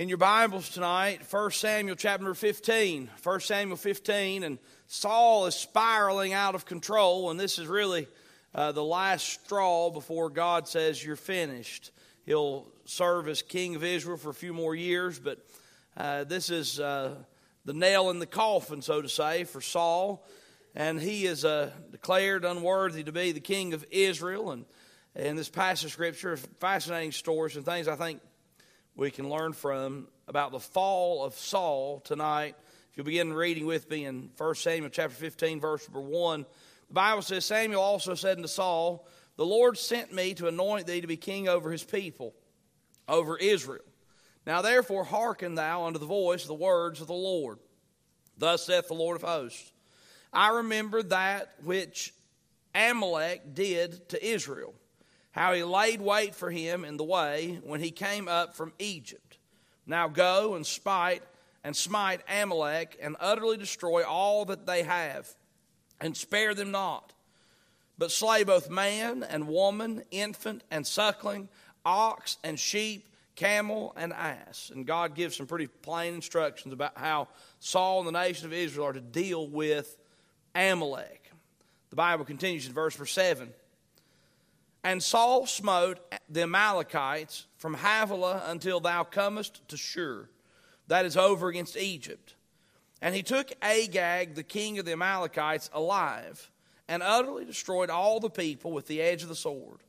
in your Bibles tonight, 1 Samuel chapter 15. 1 Samuel 15, and Saul is spiraling out of control, and this is really uh, the last straw before God says, You're finished. He'll serve as king of Israel for a few more years, but uh, this is uh, the nail in the coffin, so to say, for Saul. And he is uh, declared unworthy to be the king of Israel. And in this passage of scripture, fascinating stories and things I think we can learn from about the fall of Saul tonight. If you begin reading with me in 1 Samuel chapter 15, verse number 1, the Bible says, Samuel also said unto Saul, The Lord sent me to anoint thee to be king over his people, over Israel. Now therefore hearken thou unto the voice of the words of the Lord. Thus saith the Lord of hosts I remember that which Amalek did to Israel how he laid wait for him in the way when he came up from Egypt. Now go and spite and smite Amalek and utterly destroy all that they have, and spare them not, but slay both man and woman, infant and suckling, ox and sheep, camel and ass. And God gives some pretty plain instructions about how Saul and the nation of Israel are to deal with Amalek. The Bible continues in verse 7 and Saul smote the Amalekites from Havilah until thou comest to Shur, that is over against Egypt. And he took Agag, the king of the Amalekites, alive, and utterly destroyed all the people with the edge of the sword.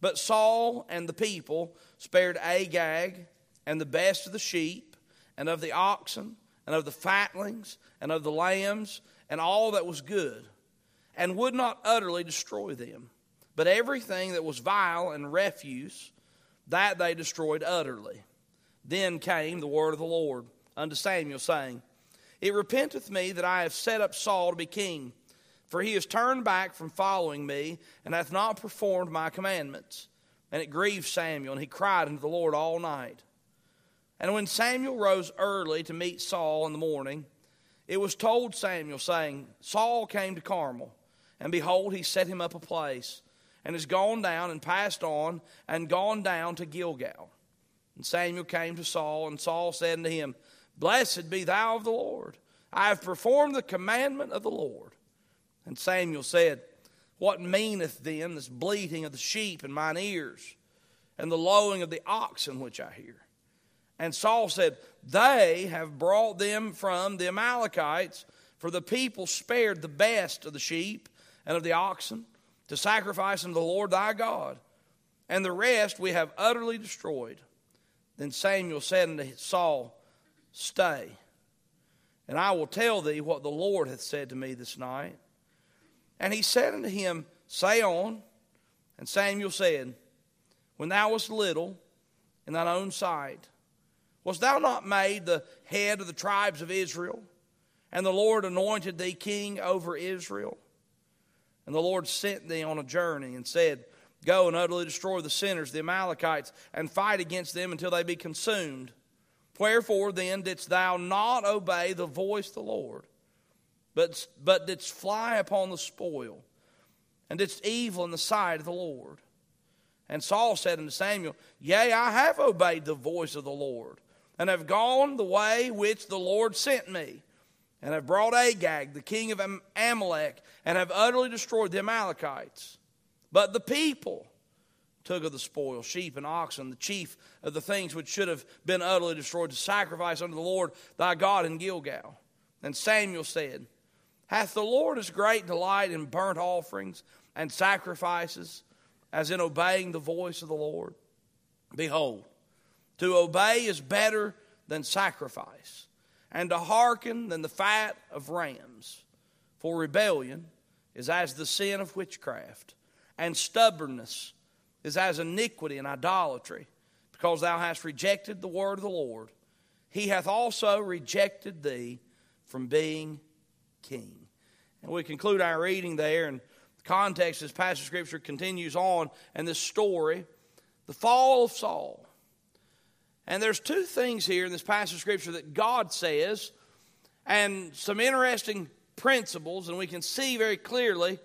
But Saul and the people spared Agag and the best of the sheep, and of the oxen, and of the fatlings, and of the lambs, and all that was good, and would not utterly destroy them. But everything that was vile and refuse, that they destroyed utterly. Then came the word of the Lord unto Samuel, saying, It repenteth me that I have set up Saul to be king, for he has turned back from following me, and hath not performed my commandments. And it grieved Samuel, and he cried unto the Lord all night. And when Samuel rose early to meet Saul in the morning, it was told Samuel, saying, Saul came to Carmel, and behold, he set him up a place and has gone down and passed on and gone down to Gilgal. And Samuel came to Saul, and Saul said unto him, Blessed be thou of the Lord. I have performed the commandment of the Lord. And Samuel said, What meaneth then this bleating of the sheep in mine ears, and the lowing of the oxen which I hear? And Saul said, They have brought them from the Amalekites, for the people spared the best of the sheep and of the oxen to sacrifice unto the Lord thy God, and the rest we have utterly destroyed. Then Samuel said unto Saul, Stay, and I will tell thee what the Lord hath said to me this night. And he said unto him, Say on. And Samuel said, When thou wast little in thine own sight, wast thou not made the head of the tribes of Israel? And the Lord anointed thee king over Israel? And the Lord sent thee on a journey and said, Go and utterly destroy the sinners, the Amalekites, and fight against them until they be consumed. Wherefore then didst thou not obey the voice of the Lord, but, but didst fly upon the spoil, and didst evil in the sight of the Lord? And Saul said unto Samuel, Yea, I have obeyed the voice of the Lord, and have gone the way which the Lord sent me and have brought Agag, the king of Amalek, and have utterly destroyed the Amalekites. But the people took of the spoil, sheep and oxen, the chief of the things which should have been utterly destroyed, to sacrifice unto the Lord thy God in Gilgal. And Samuel said, Hath the Lord as great delight in burnt offerings and sacrifices as in obeying the voice of the Lord? Behold, to obey is better than sacrifice and to hearken than the fat of rams. For rebellion is as the sin of witchcraft, and stubbornness is as iniquity and idolatry, because thou hast rejected the word of the Lord. He hath also rejected thee from being king. And we conclude our reading there, and the context this passage of Scripture continues on, and this story, the fall of Saul. And there's two things here in this passage of Scripture that God says, and some interesting principles, and we can see very clearly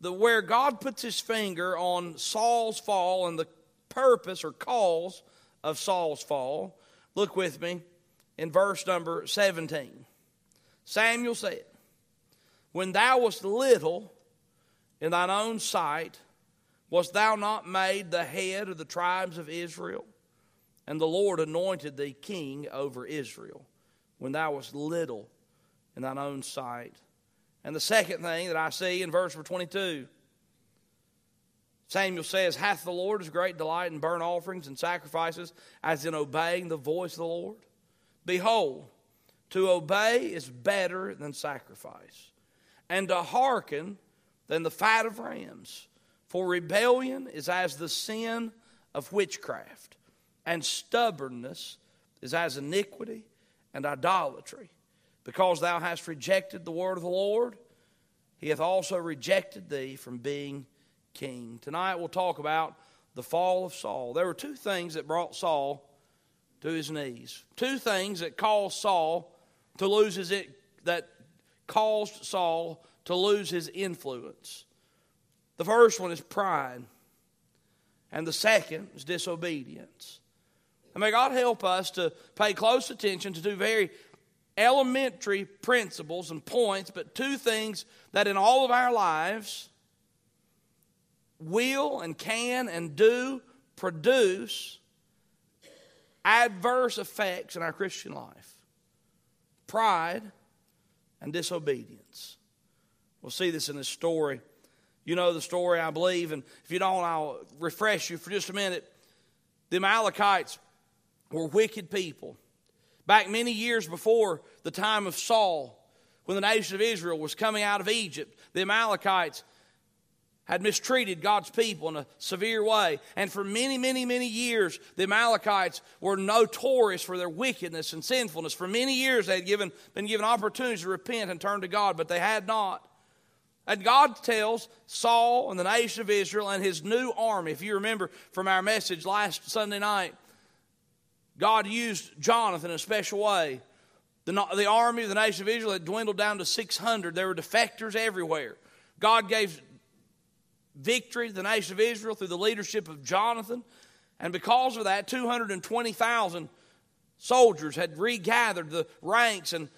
the where God puts his finger on Saul's fall and the purpose or cause of Saul's fall. Look with me in verse number 17. Samuel said, When thou wast little in thine own sight, wast thou not made the head of the tribes of Israel? And the Lord anointed thee king over Israel when thou wast little in thine own sight. And the second thing that I see in verse 22, Samuel says, Hath the Lord his great delight in burnt offerings and sacrifices as in obeying the voice of the Lord? Behold, to obey is better than sacrifice, and to hearken than the fat of rams. For rebellion is as the sin of witchcraft and stubbornness is as iniquity and idolatry. Because thou hast rejected the word of the Lord, he hath also rejected thee from being king. Tonight we'll talk about the fall of Saul. There were two things that brought Saul to his knees. Two things that caused Saul to lose his that caused Saul to lose his influence. The first one is pride, and the second is disobedience. And may God help us to pay close attention to two very elementary principles and points, but two things that in all of our lives will and can and do produce adverse effects in our Christian life pride and disobedience. We'll see this in this story. You know the story, I believe, and if you don't, I'll refresh you for just a minute. The Amalekites were wicked people. Back many years before the time of Saul, when the nation of Israel was coming out of Egypt, the Amalekites had mistreated God's people in a severe way. And for many, many, many years, the Amalekites were notorious for their wickedness and sinfulness. For many years, they had given, been given opportunities to repent and turn to God, but they had not. And God tells Saul and the nation of Israel and his new army, if you remember from our message last Sunday night, God used Jonathan in a special way. The, the army of the nation of Israel had dwindled down to 600. There were defectors everywhere. God gave victory to the nation of Israel through the leadership of Jonathan. And because of that, 220,000 soldiers had regathered the ranks, and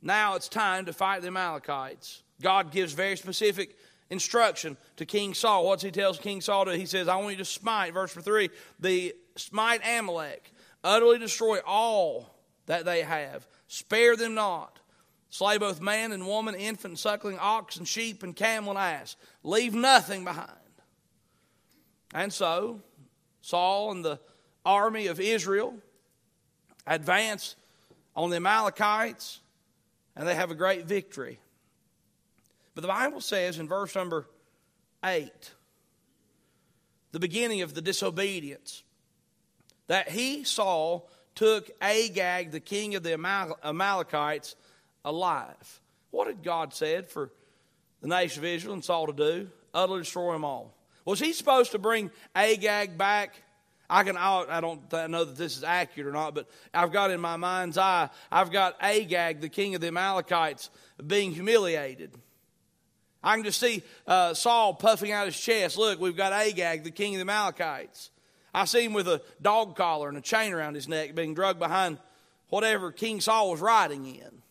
now it's time to fight the Amalekites. God gives very specific instruction to King Saul. What's he tells King Saul to? He says, I want you to smite, verse 3, the smite Amalek utterly destroy all that they have, spare them not. Slay both man and woman, infant suckling, ox and sheep and camel and ass. Leave nothing behind. And so, Saul and the army of Israel advance on the Amalekites, and they have a great victory. But the Bible says in verse number 8, the beginning of the disobedience that he, Saul, took Agag, the king of the Amalekites, alive. What had God said for the nation of Israel and Saul to do? Utterly destroy them all. Was he supposed to bring Agag back? I can I don't know that this is accurate or not, but I've got in my mind's eye, I've got Agag, the king of the Amalekites, being humiliated. I can just see uh, Saul puffing out his chest. Look, we've got Agag, the king of the Amalekites. I see him with a dog collar and a chain around his neck being drugged behind whatever King Saul was riding in.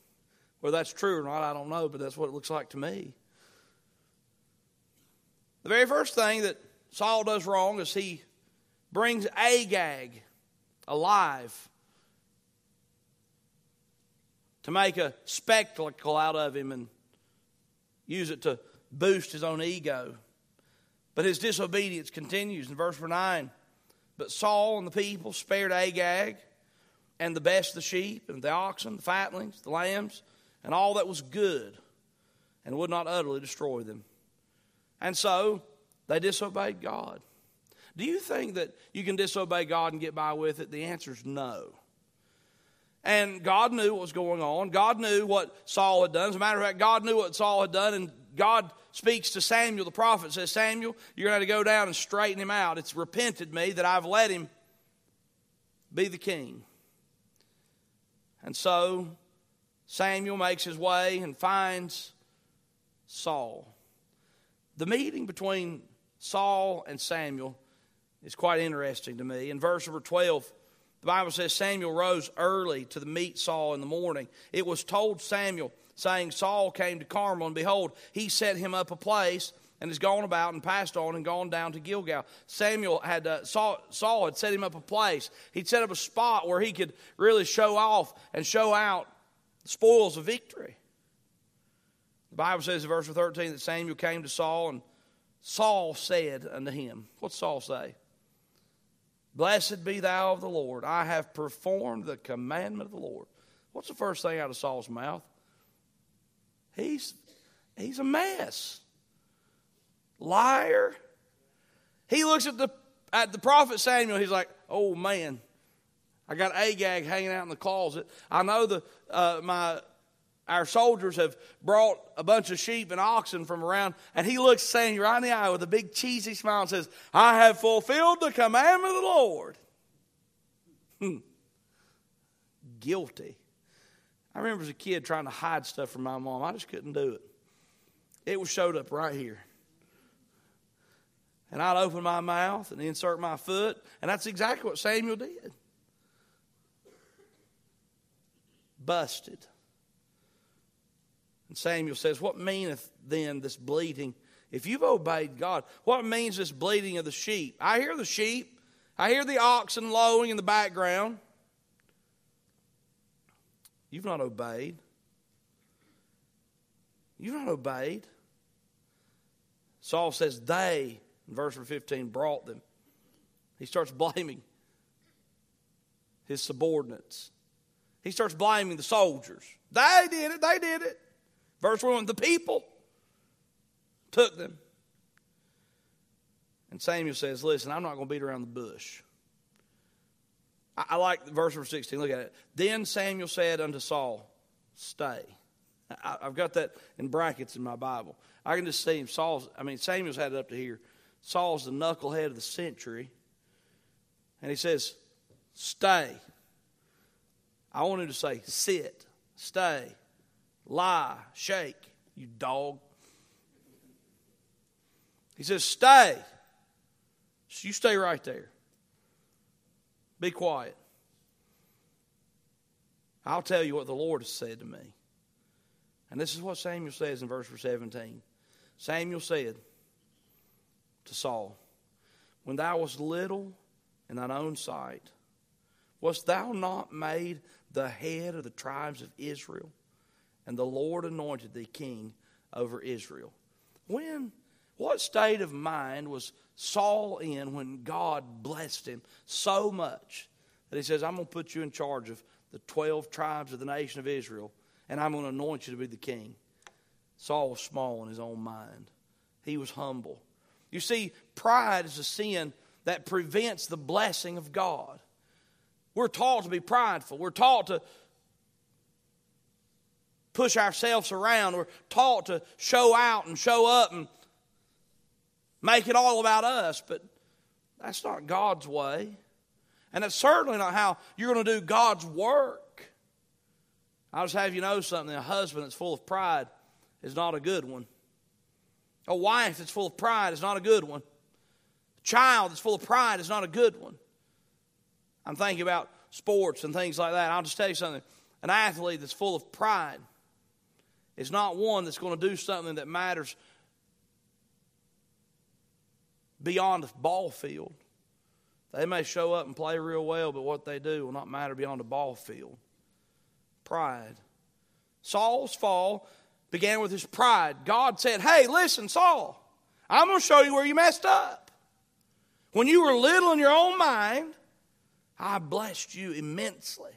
Whether that's true or not, I don't know, but that's what it looks like to me. The very first thing that Saul does wrong is he brings Agag alive to make a spectacle out of him and use it to boost his own ego. But his disobedience continues in verse 9. But Saul and the people spared Agag and the best of the sheep and the oxen, the fatlings, the lambs, and all that was good, and would not utterly destroy them. And so they disobeyed God. Do you think that you can disobey God and get by with it? The answer is no. And God knew what was going on. God knew what Saul had done. As a matter of fact, God knew what Saul had done, and God speaks to Samuel, the prophet, says, Samuel, you're going to go down and straighten him out. It's repented me that I've let him be the king. And so Samuel makes his way and finds Saul. The meeting between Saul and Samuel is quite interesting to me. In verse number 12, The Bible says Samuel rose early to meet Saul in the morning. It was told Samuel, saying, Saul came to Carmel, and behold, he set him up a place and has gone about and passed on and gone down to Gilgal. Samuel had uh, Saul, Saul had set him up a place. He'd set up a spot where he could really show off and show out spoils of victory. The Bible says in verse 13 that Samuel came to Saul and Saul said unto him, What's Saul say? Blessed be thou of the Lord. I have performed the commandment of the Lord. What's the first thing out of Saul's mouth? He's, he's a mess. Liar. He looks at the, at the prophet Samuel. He's like, oh man, I got Agag hanging out in the closet. I know the, uh, my our soldiers have brought a bunch of sheep and oxen from around, and he looks Samuel right in the eye with a big cheesy smile and says, I have fulfilled the commandment of the Lord. Hmm. Guilty. I remember as a kid trying to hide stuff from my mom. I just couldn't do it. It was showed up right here. And I'd open my mouth and insert my foot, and that's exactly what Samuel did. Busted. And Samuel says, What meaneth then this bleating? If you've obeyed God, what means this bleating of the sheep? I hear the sheep, I hear the oxen lowing in the background. You've not obeyed. You've not obeyed. Saul says, They, in verse 15, brought them. He starts blaming his subordinates. He starts blaming the soldiers. They did it, they did it. Verse 1 the people took them. And Samuel says, Listen, I'm not going to beat around the bush. I, I like verse 16. Look at it. Then Samuel said unto Saul, Stay. I, I've got that in brackets in my Bible. I can just see him. Saul's, I mean, Samuel's had it up to here. Saul's the knucklehead of the century. And he says, Stay. I want him to say, Sit, stay, lie, shake, you dog. He says, Stay. So you stay right there. Be quiet. I'll tell you what the Lord has said to me. And this is what Samuel says in verse 17. Samuel said to Saul, When thou wast little in thine own sight, wast thou not made the head of the tribes of Israel? and the Lord anointed thee king over Israel. When, what state of mind was Saul in when God blessed him so much that he says, I'm going to put you in charge of the 12 tribes of the nation of Israel, and I'm going to anoint you to be the king? Saul was small in his own mind, he was humble. You see, pride is a sin that prevents the blessing of God. We're taught to be prideful. We're taught to push ourselves around. We're taught to show out and show up and make it all about us, but that's not God's way. And that's certainly not how you're going to do God's work. I'll just have you know something a husband that's full of pride is not a good one. A wife that's full of pride is not a good one. A child that's full of pride is not a good one. I'm thinking about sports and things like that. I'll just tell you something. An athlete that's full of pride is not one that's going to do something that matters beyond the ball field. They may show up and play real well, but what they do will not matter beyond the ball field. Pride. Saul's fall began with his pride. God said, Hey, listen, Saul, I'm going to show you where you messed up. When you were little in your own mind, I blessed you immensely.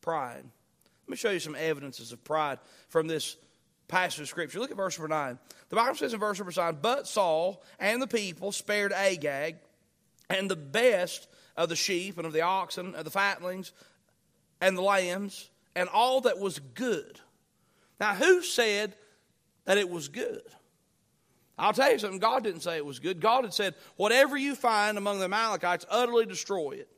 Pride. Let me show you some evidences of pride from this passage of Scripture. Look at verse number 9. The Bible says in verse number 9, But Saul and the people spared Agag and the best of the sheep and of the oxen, of the fatlings and the lambs, and all that was good. Now, who said that it was good? I'll tell you something, God didn't say it was good. God had said, Whatever you find among the Amalekites, utterly destroy it.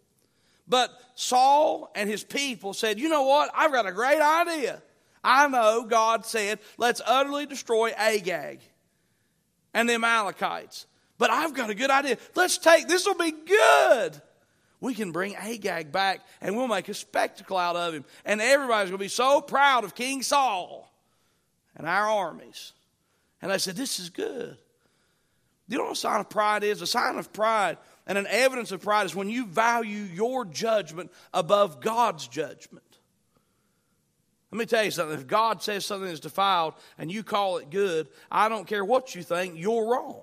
But Saul and his people said, You know what? I've got a great idea. I know God said, Let's utterly destroy Agag and the Amalekites. But I've got a good idea. Let's take, this will be good. we can bring Agag back and we'll make a spectacle out of him. And everybody's going to be so proud of King Saul and our armies. And they said, This is good. You know what a sign of pride is? A sign of pride and an evidence of pride is when you value your judgment above God's judgment. Let me tell you something. If God says something is defiled and you call it good, I don't care what you think, you're wrong.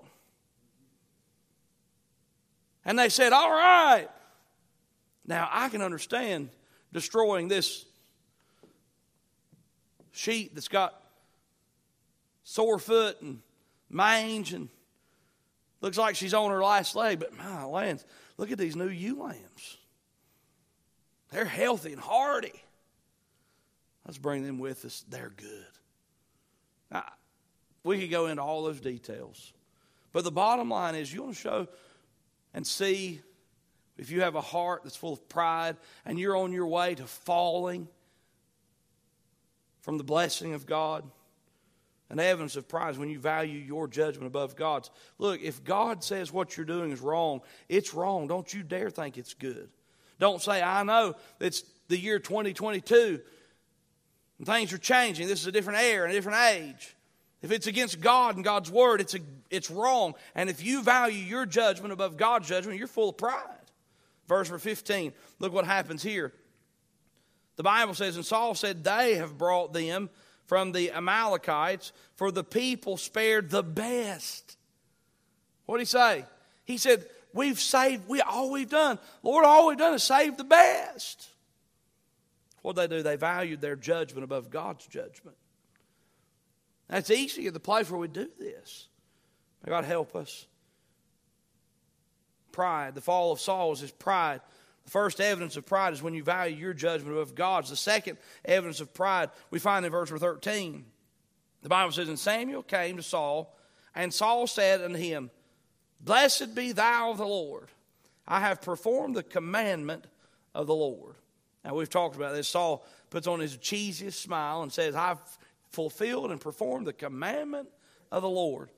And they said, All right. Now, I can understand destroying this sheep that's got sore foot and mange and looks like she's on her last leg, but my lands, look at these new ewe lambs. They're healthy and hardy. Let's bring them with us. They're good. Now, we could go into all those details. But the bottom line is you want to show and see if you have a heart that's full of pride and you're on your way to falling from the blessing of God. An evidence of pride is when you value your judgment above God's. Look, if God says what you're doing is wrong, it's wrong. Don't you dare think it's good. Don't say, I know it's the year 2022 and things are changing. This is a different era and a different age. If it's against God and God's word, it's, a, it's wrong. And if you value your judgment above God's judgment, you're full of pride. Verse 15, look what happens here. The Bible says, And Saul said, They have brought them from the Amalekites, for the people spared the best. What did he say? He said, We've saved, we all we've done. Lord, all we've done is save the best. What did they do? They valued their judgment above God's judgment. That's easy at the place where we do this. May God help us. Pride. The fall of Saul is his pride. The first evidence of pride is when you value your judgment above God's. The second evidence of pride we find in verse 13. The Bible says, And Samuel came to Saul, and Saul said unto him, Blessed be thou the Lord. I have performed the commandment of the Lord. Now, we've talked about this. Saul puts on his cheesiest smile and says, I've fulfilled and performed the commandment of the Lord.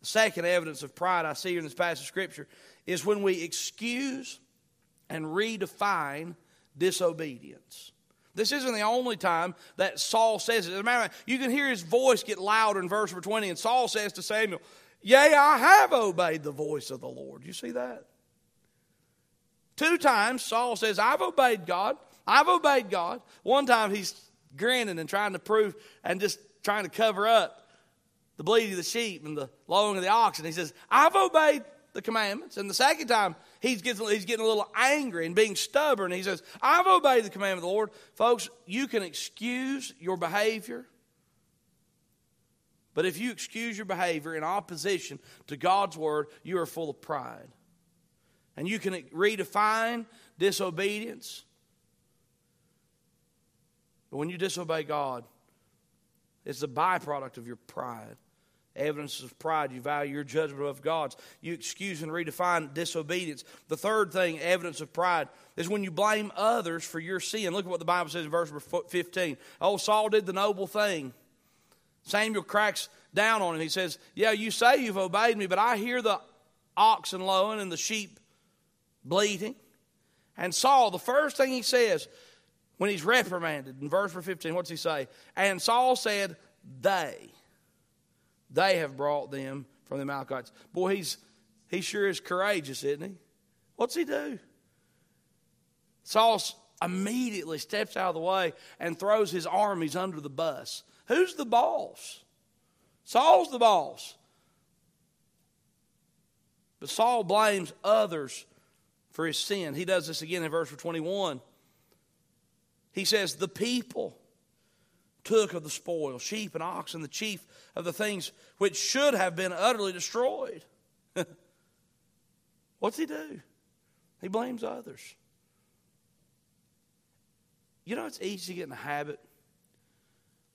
The second evidence of pride I see in this passage of Scripture is when we excuse and redefine disobedience. This isn't the only time that Saul says it. As a matter of fact, you can hear his voice get louder in verse 20, and Saul says to Samuel, Yea, I have obeyed the voice of the Lord. You see that? Two times Saul says, I've obeyed God. I've obeyed God. One time he's grinning and trying to prove and just trying to cover up the bleeding of the sheep and the lowing of the oxen. He says, I've obeyed the commandments. And the second time, he's getting, he's getting a little angry and being stubborn. He says, I've obeyed the commandment of the Lord. Folks, you can excuse your behavior. But if you excuse your behavior in opposition to God's word, you are full of pride. And you can redefine disobedience but when you disobey God, it's the byproduct of your pride. Evidence of pride. You value your judgment of God's. You excuse and redefine disobedience. The third thing, evidence of pride, is when you blame others for your sin. Look at what the Bible says in verse 15. Oh, Saul did the noble thing. Samuel cracks down on him. He says, Yeah, you say you've obeyed me, but I hear the oxen lowing and the sheep bleating. And Saul, the first thing he says, when he's reprimanded in verse 15, what's he say? And Saul said, They, they have brought them from the Amalekites. Boy, he's he sure is courageous, isn't he? What's he do? Saul immediately steps out of the way and throws his armies under the bus. Who's the boss? Saul's the boss. But Saul blames others for his sin. He does this again in verse 21. He says, The people took of the spoil, sheep and oxen, the chief of the things which should have been utterly destroyed. What's he do? He blames others. You know, it's easy to get in a habit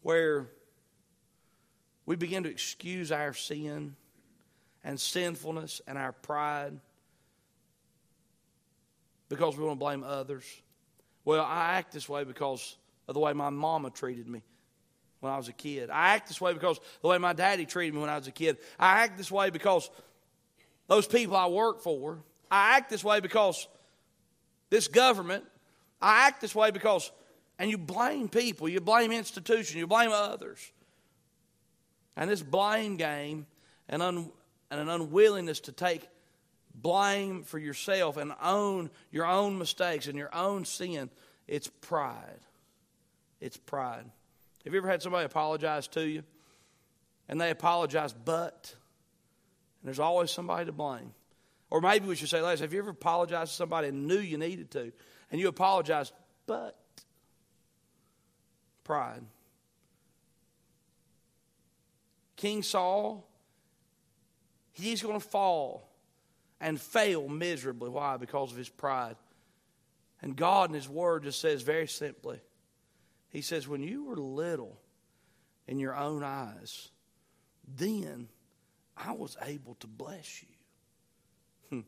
where we begin to excuse our sin and sinfulness and our pride because we want to blame others. Well, I act this way because of the way my mama treated me when I was a kid. I act this way because the way my daddy treated me when I was a kid. I act this way because those people I work for. I act this way because this government. I act this way because, and you blame people, you blame institutions, you blame others. And this blame game and, un, and an unwillingness to take blame for yourself and own your own mistakes and your own sin, it's pride. It's pride. Have you ever had somebody apologize to you? And they apologize, but, and there's always somebody to blame. Or maybe we should say, Les, have you ever apologized to somebody and knew you needed to, and you apologized, but pride. King Saul, he's going to fall and fail miserably. Why? Because of his pride. And God in His Word just says very simply, He says, When you were little in your own eyes, then I was able to bless you. Hmm.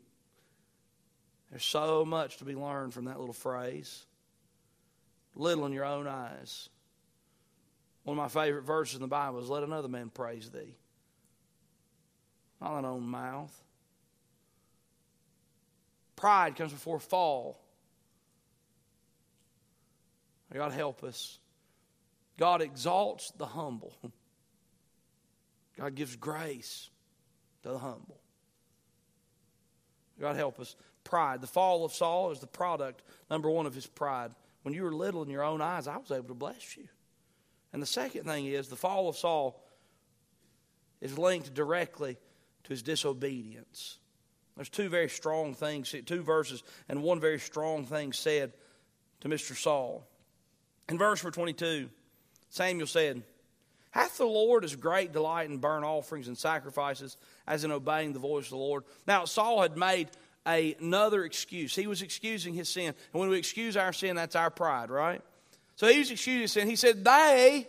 There's so much to be learned from that little phrase. Little in your own eyes. One of my favorite verses in the Bible is let another man praise thee. Not thine own mouth. Pride comes before fall. God help us. God exalts the humble. God gives grace to the humble. God help us. Pride. The fall of Saul is the product, number one, of his pride. When you were little in your own eyes, I was able to bless you. And the second thing is the fall of Saul is linked directly to his disobedience. There's two very strong things, two verses, and one very strong thing said to Mr. Saul. In verse 22, Samuel said, Hath the Lord as great delight in burnt offerings and sacrifices as in obeying the voice of the Lord? Now, Saul had made another excuse. He was excusing his sin. And when we excuse our sin, that's our pride, right? So he was excusing sin. He said, They,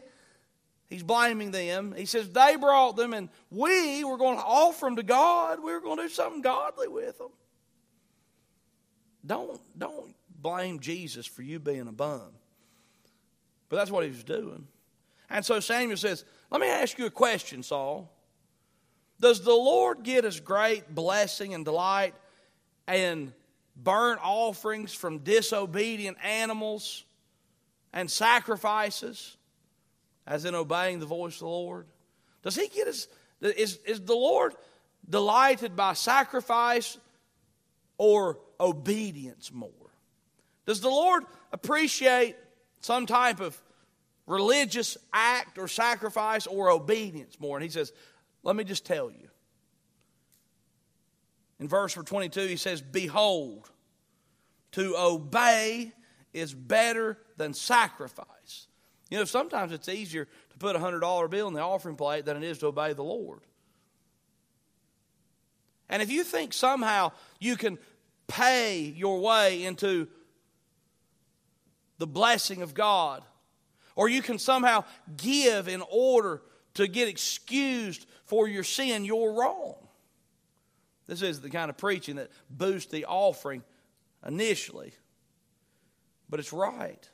he's blaming them. He says, They brought them, and we were going to offer them to God. We were going to do something godly with them. Don't, don't blame Jesus for you being a bum. But that's what he was doing. And so Samuel says, Let me ask you a question, Saul. Does the Lord get us great blessing and delight and burnt offerings from disobedient animals and sacrifices, as in obeying the voice of the Lord? Does he get us? Is, is the Lord delighted by sacrifice or obedience more? Does the Lord appreciate some type of religious act or sacrifice or obedience more. And he says, Let me just tell you. In verse 22, he says, Behold, to obey is better than sacrifice. You know, sometimes it's easier to put a $100 bill in the offering plate than it is to obey the Lord. And if you think somehow you can pay your way into the blessing of God or you can somehow give in order to get excused for your sin, you're wrong. This is the kind of preaching that boosts the offering initially, but it's right.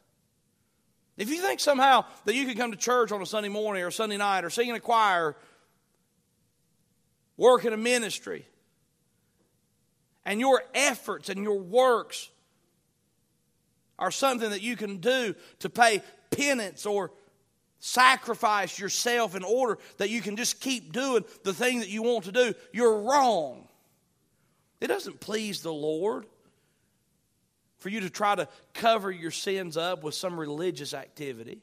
If you think somehow that you can come to church on a Sunday morning or Sunday night or sing in a choir, work in a ministry, and your efforts and your works are something that you can do to pay penance or sacrifice yourself in order that you can just keep doing the thing that you want to do, you're wrong. It doesn't please the Lord for you to try to cover your sins up with some religious activity.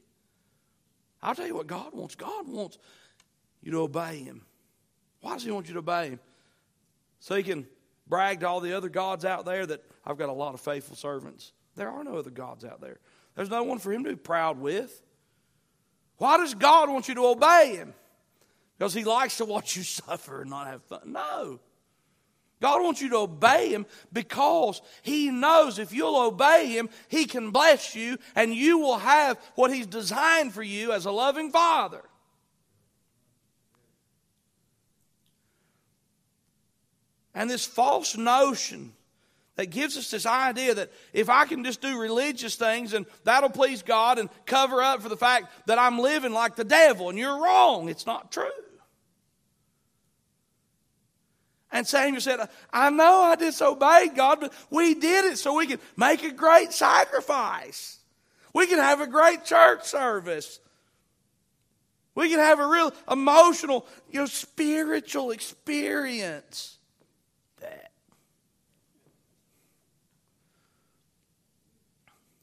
I'll tell you what God wants. God wants you to obey Him. Why does He want you to obey Him? So He can brag to all the other gods out there that I've got a lot of faithful servants. There are no other gods out there. There's no one for him to be proud with. Why does God want you to obey him? Because he likes to watch you suffer and not have fun. No. God wants you to obey him because he knows if you'll obey him, he can bless you and you will have what he's designed for you as a loving father. And this false notion that gives us this idea that if I can just do religious things and that'll please God and cover up for the fact that I'm living like the devil, and you're wrong. It's not true. And Samuel said, I know I disobeyed God, but we did it so we could make a great sacrifice. We can have a great church service. We can have a real emotional, you know, spiritual experience. That.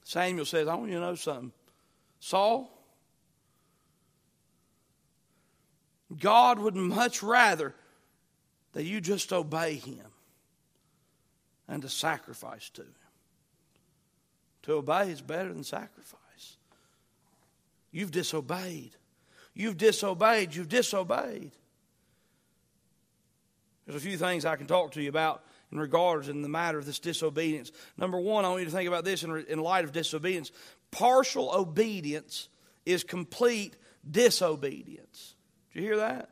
Samuel says, I want you to know something. Saul, God would much rather that you just obey Him and to sacrifice to Him. To obey is better than sacrifice. You've disobeyed. You've disobeyed. You've disobeyed. There's a few things I can talk to you about in regards in the matter of this disobedience. Number one, I want you to think about this in, in light of disobedience. Partial obedience is complete disobedience. Did you hear that?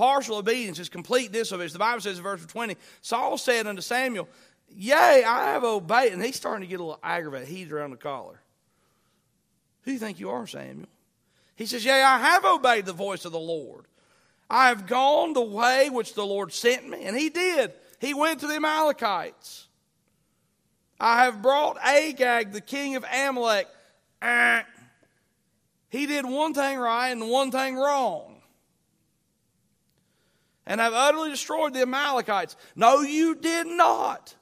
Partial obedience is complete disobedience. The Bible says in verse 20, Saul said unto Samuel, Yea, I have obeyed. And he's starting to get a little aggravated, he's around the collar. Who do you think you are, Samuel? He says, Yea, I have obeyed the voice of the Lord. I have gone the way which the Lord sent me. And he did. He went to the Amalekites. I have brought Agag, the king of Amalek. Ah. He did one thing right and one thing wrong and have utterly destroyed the Amalekites. No, you did not.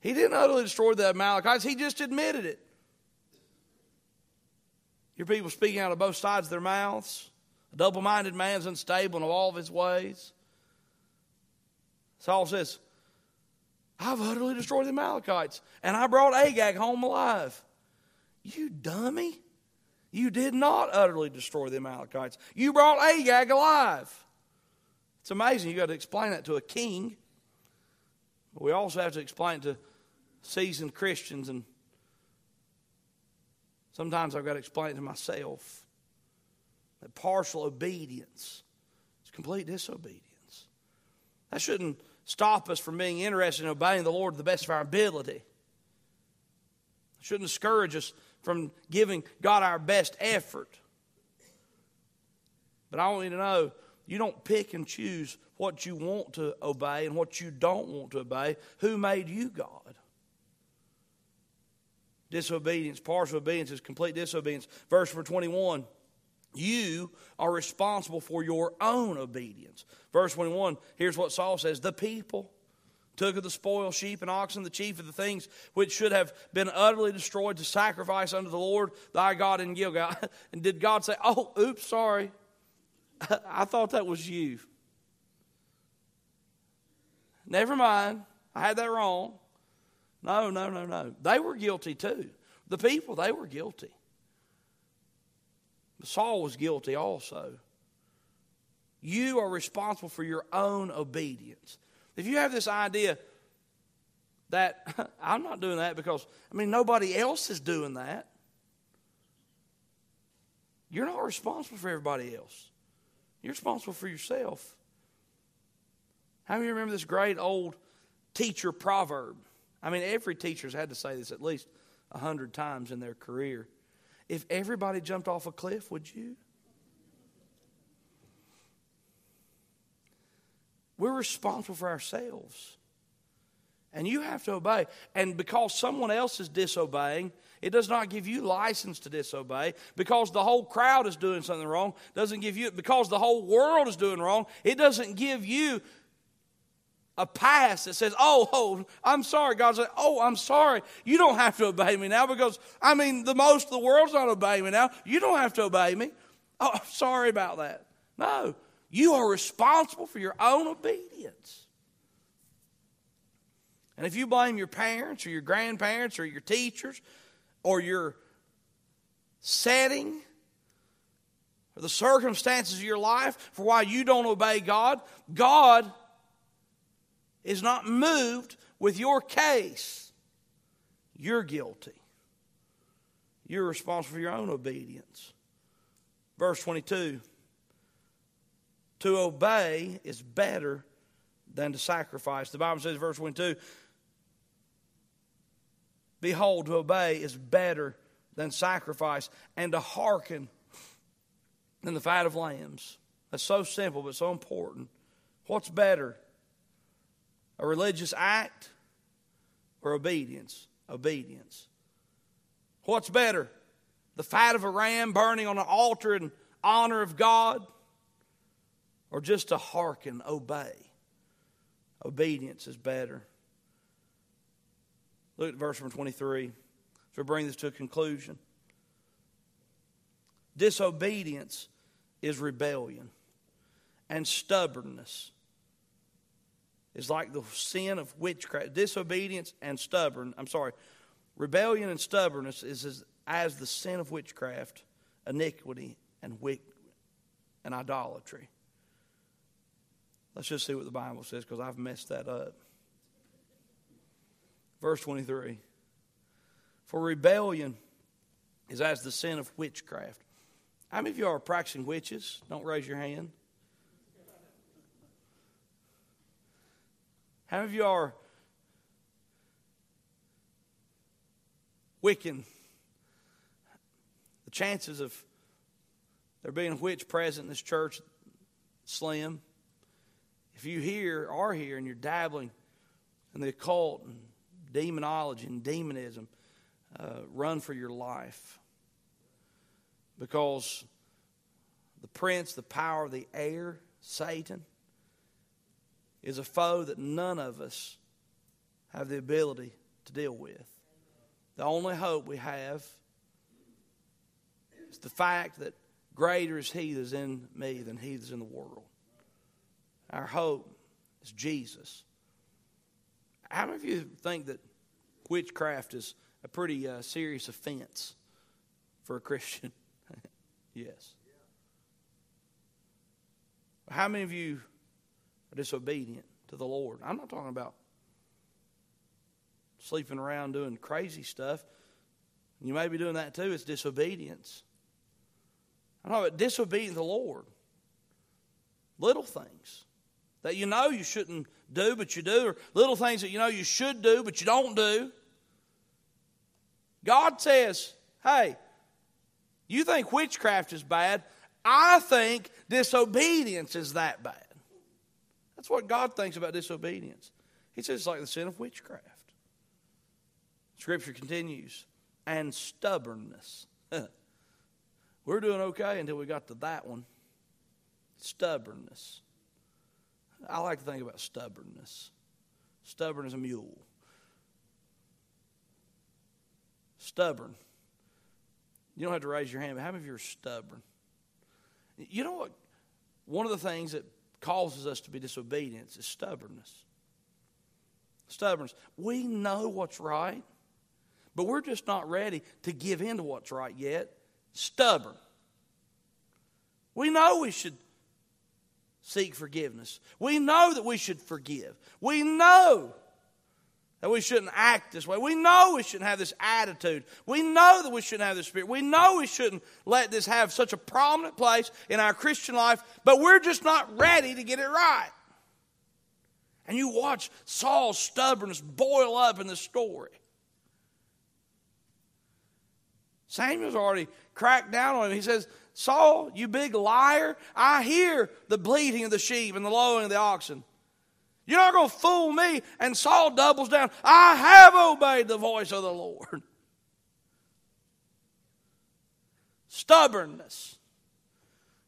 He didn't utterly destroy the Amalekites, he just admitted it. Your people speaking out of both sides of their mouths. A double minded man's unstable in all of his ways. Saul says, I've utterly destroyed the Amalekites, and I brought Agag home alive. You dummy. You did not utterly destroy the Amalekites. You brought Agag alive. It's amazing. You've got to explain that to a king. But we also have to explain it to seasoned Christians, and sometimes I've got to explain it to myself. That partial obedience is complete disobedience. That shouldn't stop us from being interested in obeying the Lord to the best of our ability. It shouldn't discourage us from giving God our best effort. But I want you to know you don't pick and choose what you want to obey and what you don't want to obey. Who made you God? Disobedience, partial obedience is complete disobedience. Verse number 21 you are responsible for your own obedience. Verse 21, here's what Saul says The people took of the spoil, sheep and oxen, the chief of the things which should have been utterly destroyed to sacrifice unto the Lord thy God in Gilgal. And did God say, Oh, oops, sorry. I thought that was you. Never mind. I had that wrong. No, no, no, no. They were guilty too. The people, they were guilty. Saul was guilty also. You are responsible for your own obedience. If you have this idea that I'm not doing that because, I mean, nobody else is doing that, you're not responsible for everybody else. You're responsible for yourself. How many remember this great old teacher proverb? I mean, every teacher's had to say this at least a hundred times in their career. If everybody jumped off a cliff, would you? We're responsible for ourselves. And you have to obey. And because someone else is disobeying, it does not give you license to disobey. Because the whole crowd is doing something wrong, doesn't give you, because the whole world is doing wrong, it doesn't give you a pass that says, oh, oh, I'm sorry. God said, oh, I'm sorry. You don't have to obey me now because, I mean, the most of the world's not obeying me now. You don't have to obey me. Oh, I'm sorry about that. No, you are responsible for your own obedience. And if you blame your parents or your grandparents or your teachers or your setting or the circumstances of your life for why you don't obey God, God is not moved with your case. You're guilty. You're responsible for your own obedience. Verse 22 To obey is better than to sacrifice. The Bible says, verse 22 Behold, to obey is better than sacrifice, and to hearken than the fat of lambs. That's so simple, but so important. What's better? A religious act or obedience? Obedience. What's better? The fat of a ram burning on an altar in honor of God? Or just to hearken, obey? Obedience is better. Look at verse number 23 as we bring this to a conclusion. Disobedience is rebellion, and stubbornness is like the sin of witchcraft. Disobedience and stubborn, I'm sorry, rebellion and stubbornness is as, as the sin of witchcraft, iniquity, and wick, and idolatry. Let's just see what the Bible says because I've messed that up. Verse 23 For rebellion is as the sin of witchcraft. How many of you are practicing witches? Don't raise your hand. How many of you are Wiccan? The chances of there being a witch present in this church slim. If you here are here and you're dabbling in the occult and demonology and demonism, uh, run for your life. Because the prince, the power of the air, Satan, is a foe that none of us have the ability to deal with. The only hope we have is the fact that greater is he that is in me than he that is in the world. Our hope is Jesus. How many of you think that witchcraft is a pretty uh, serious offense for a Christian? yes. How many of you are disobedient to the Lord? I'm not talking about sleeping around doing crazy stuff. You may be doing that too. It's disobedience. I'm talking about disobedience to the Lord. Little things that you know you shouldn't do, but you do, or little things that you know you should do, but you don't do. God says, hey, you think witchcraft is bad. I think disobedience is that bad. That's what God thinks about disobedience. He says it's like the sin of witchcraft. Scripture continues, and stubbornness. We're doing okay until we got to that one. Stubbornness. I like to think about stubbornness. Stubborn as a mule. Stubborn. You don't have to raise your hand, but how many of you are stubborn? You know what? One of the things that causes us to be disobedient is stubbornness. Stubbornness. We know what's right, but we're just not ready to give in to what's right yet. Stubborn. We know we should seek forgiveness. We know that we should forgive. We know that we shouldn't act this way. We know we shouldn't have this attitude. We know that we shouldn't have this spirit. We know we shouldn't let this have such a prominent place in our Christian life, but we're just not ready to get it right. And you watch Saul's stubbornness boil up in the story. Samuel's already cracked down on him. He says, Saul, you big liar, I hear the bleating of the sheep and the lowing of the oxen. You're not going to fool me. And Saul doubles down. I have obeyed the voice of the Lord. Stubbornness.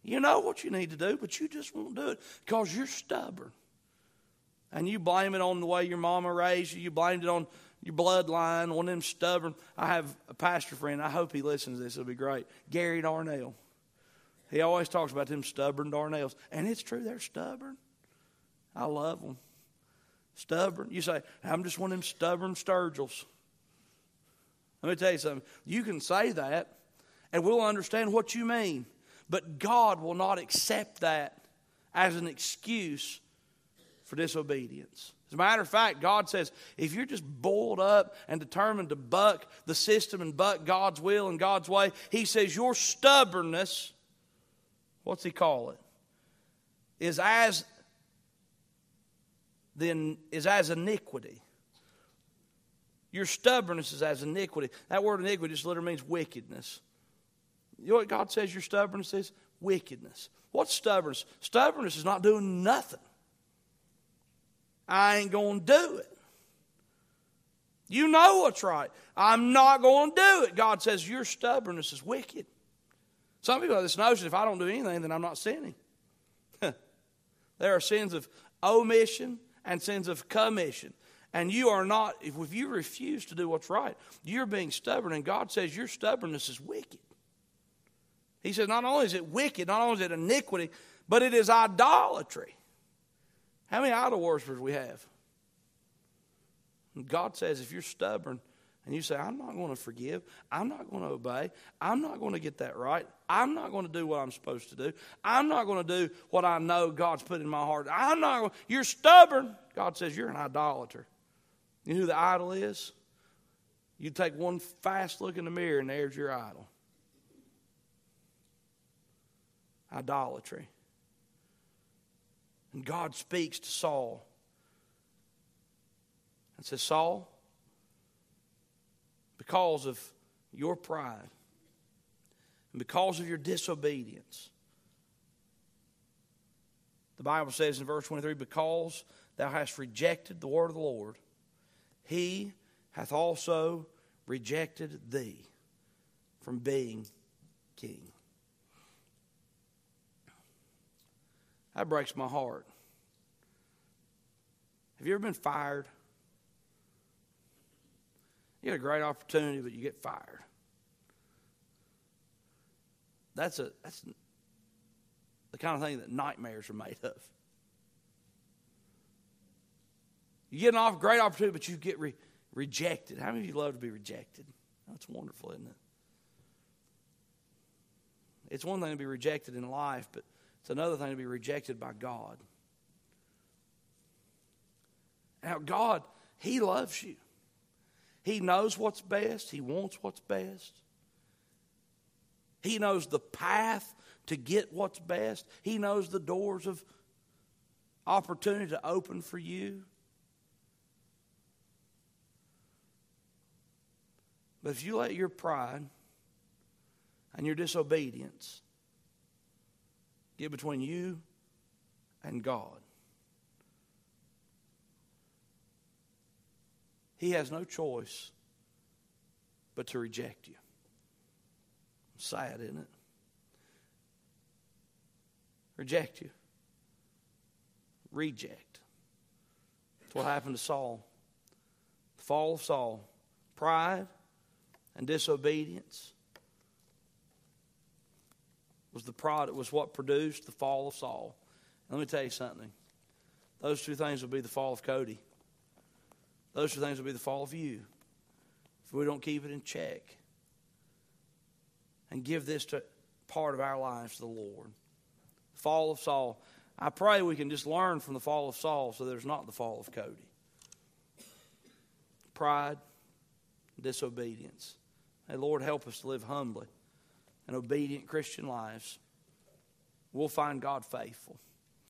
You know what you need to do, but you just won't do it because you're stubborn. And you blame it on the way your mama raised you. You blamed it on your bloodline, one of them stubborn. I have a pastor friend. I hope he listens to this. It'll be great. Gary Darnell. He always talks about them stubborn Darnells. And it's true, they're stubborn. I love them. Stubborn. You say, I'm just one of them stubborn Sturgills. Let me tell you something. You can say that, and we'll understand what you mean. But God will not accept that as an excuse for disobedience. As a matter of fact, God says if you're just boiled up and determined to buck the system and buck God's will and God's way, He says your stubbornness what's he call it? Is as then is as iniquity. Your stubbornness is as iniquity. That word iniquity just literally means wickedness. You know what God says your stubbornness is? Wickedness. What's stubbornness? Stubbornness is not doing nothing. I ain't going to do it. You know what's right. I'm not going to do it. God says, Your stubbornness is wicked. Some people have this notion if I don't do anything, then I'm not sinning. there are sins of omission and sins of commission. And you are not, if you refuse to do what's right, you're being stubborn. And God says your stubbornness is wicked. He says not only is it wicked, not only is it iniquity, but it is idolatry. How many idol worshippers we have? God says if you're stubborn and you say, I'm not going to forgive, I'm not going to obey, I'm not going to get that right, I'm not going to do what I'm supposed to do, I'm not going to do what I know God's put in my heart, I'm not going, you're stubborn. God says you're an idolater. You know who the idol is? You take one fast look in the mirror and there's your idol. Idolatry. And God speaks to Saul and says, Saul, because of your pride and because of your disobedience, the Bible says in verse 23 because thou hast rejected the word of the Lord, he hath also rejected thee from being king. That breaks my heart. Have you ever been fired? You get a great opportunity, but you get fired. That's a that's the kind of thing that nightmares are made of. You get an off great opportunity, but you get re- rejected. How many of you love to be rejected? That's wonderful, isn't it? It's one thing to be rejected in life, but it's another thing to be rejected by God. Now, God, He loves you. He knows what's best, He wants what's best. He knows the path to get what's best, He knows the doors of opportunity to open for you. But if you let your pride and your disobedience get between you and God. He has no choice but to reject you. Sad, isn't it? Reject you. Reject. That's what happened to Saul. The fall of Saul. Pride and disobedience was the product was what produced the fall of Saul. let me tell you something. Those two things will be the fall of Cody. Those things will be the fall of you if we don't keep it in check and give this to part of our lives to the Lord. The Fall of Saul. I pray we can just learn from the fall of Saul so there's not the fall of Cody. Pride, disobedience. Hey, Lord, help us to live humbly and obedient Christian lives, we'll find God faithful.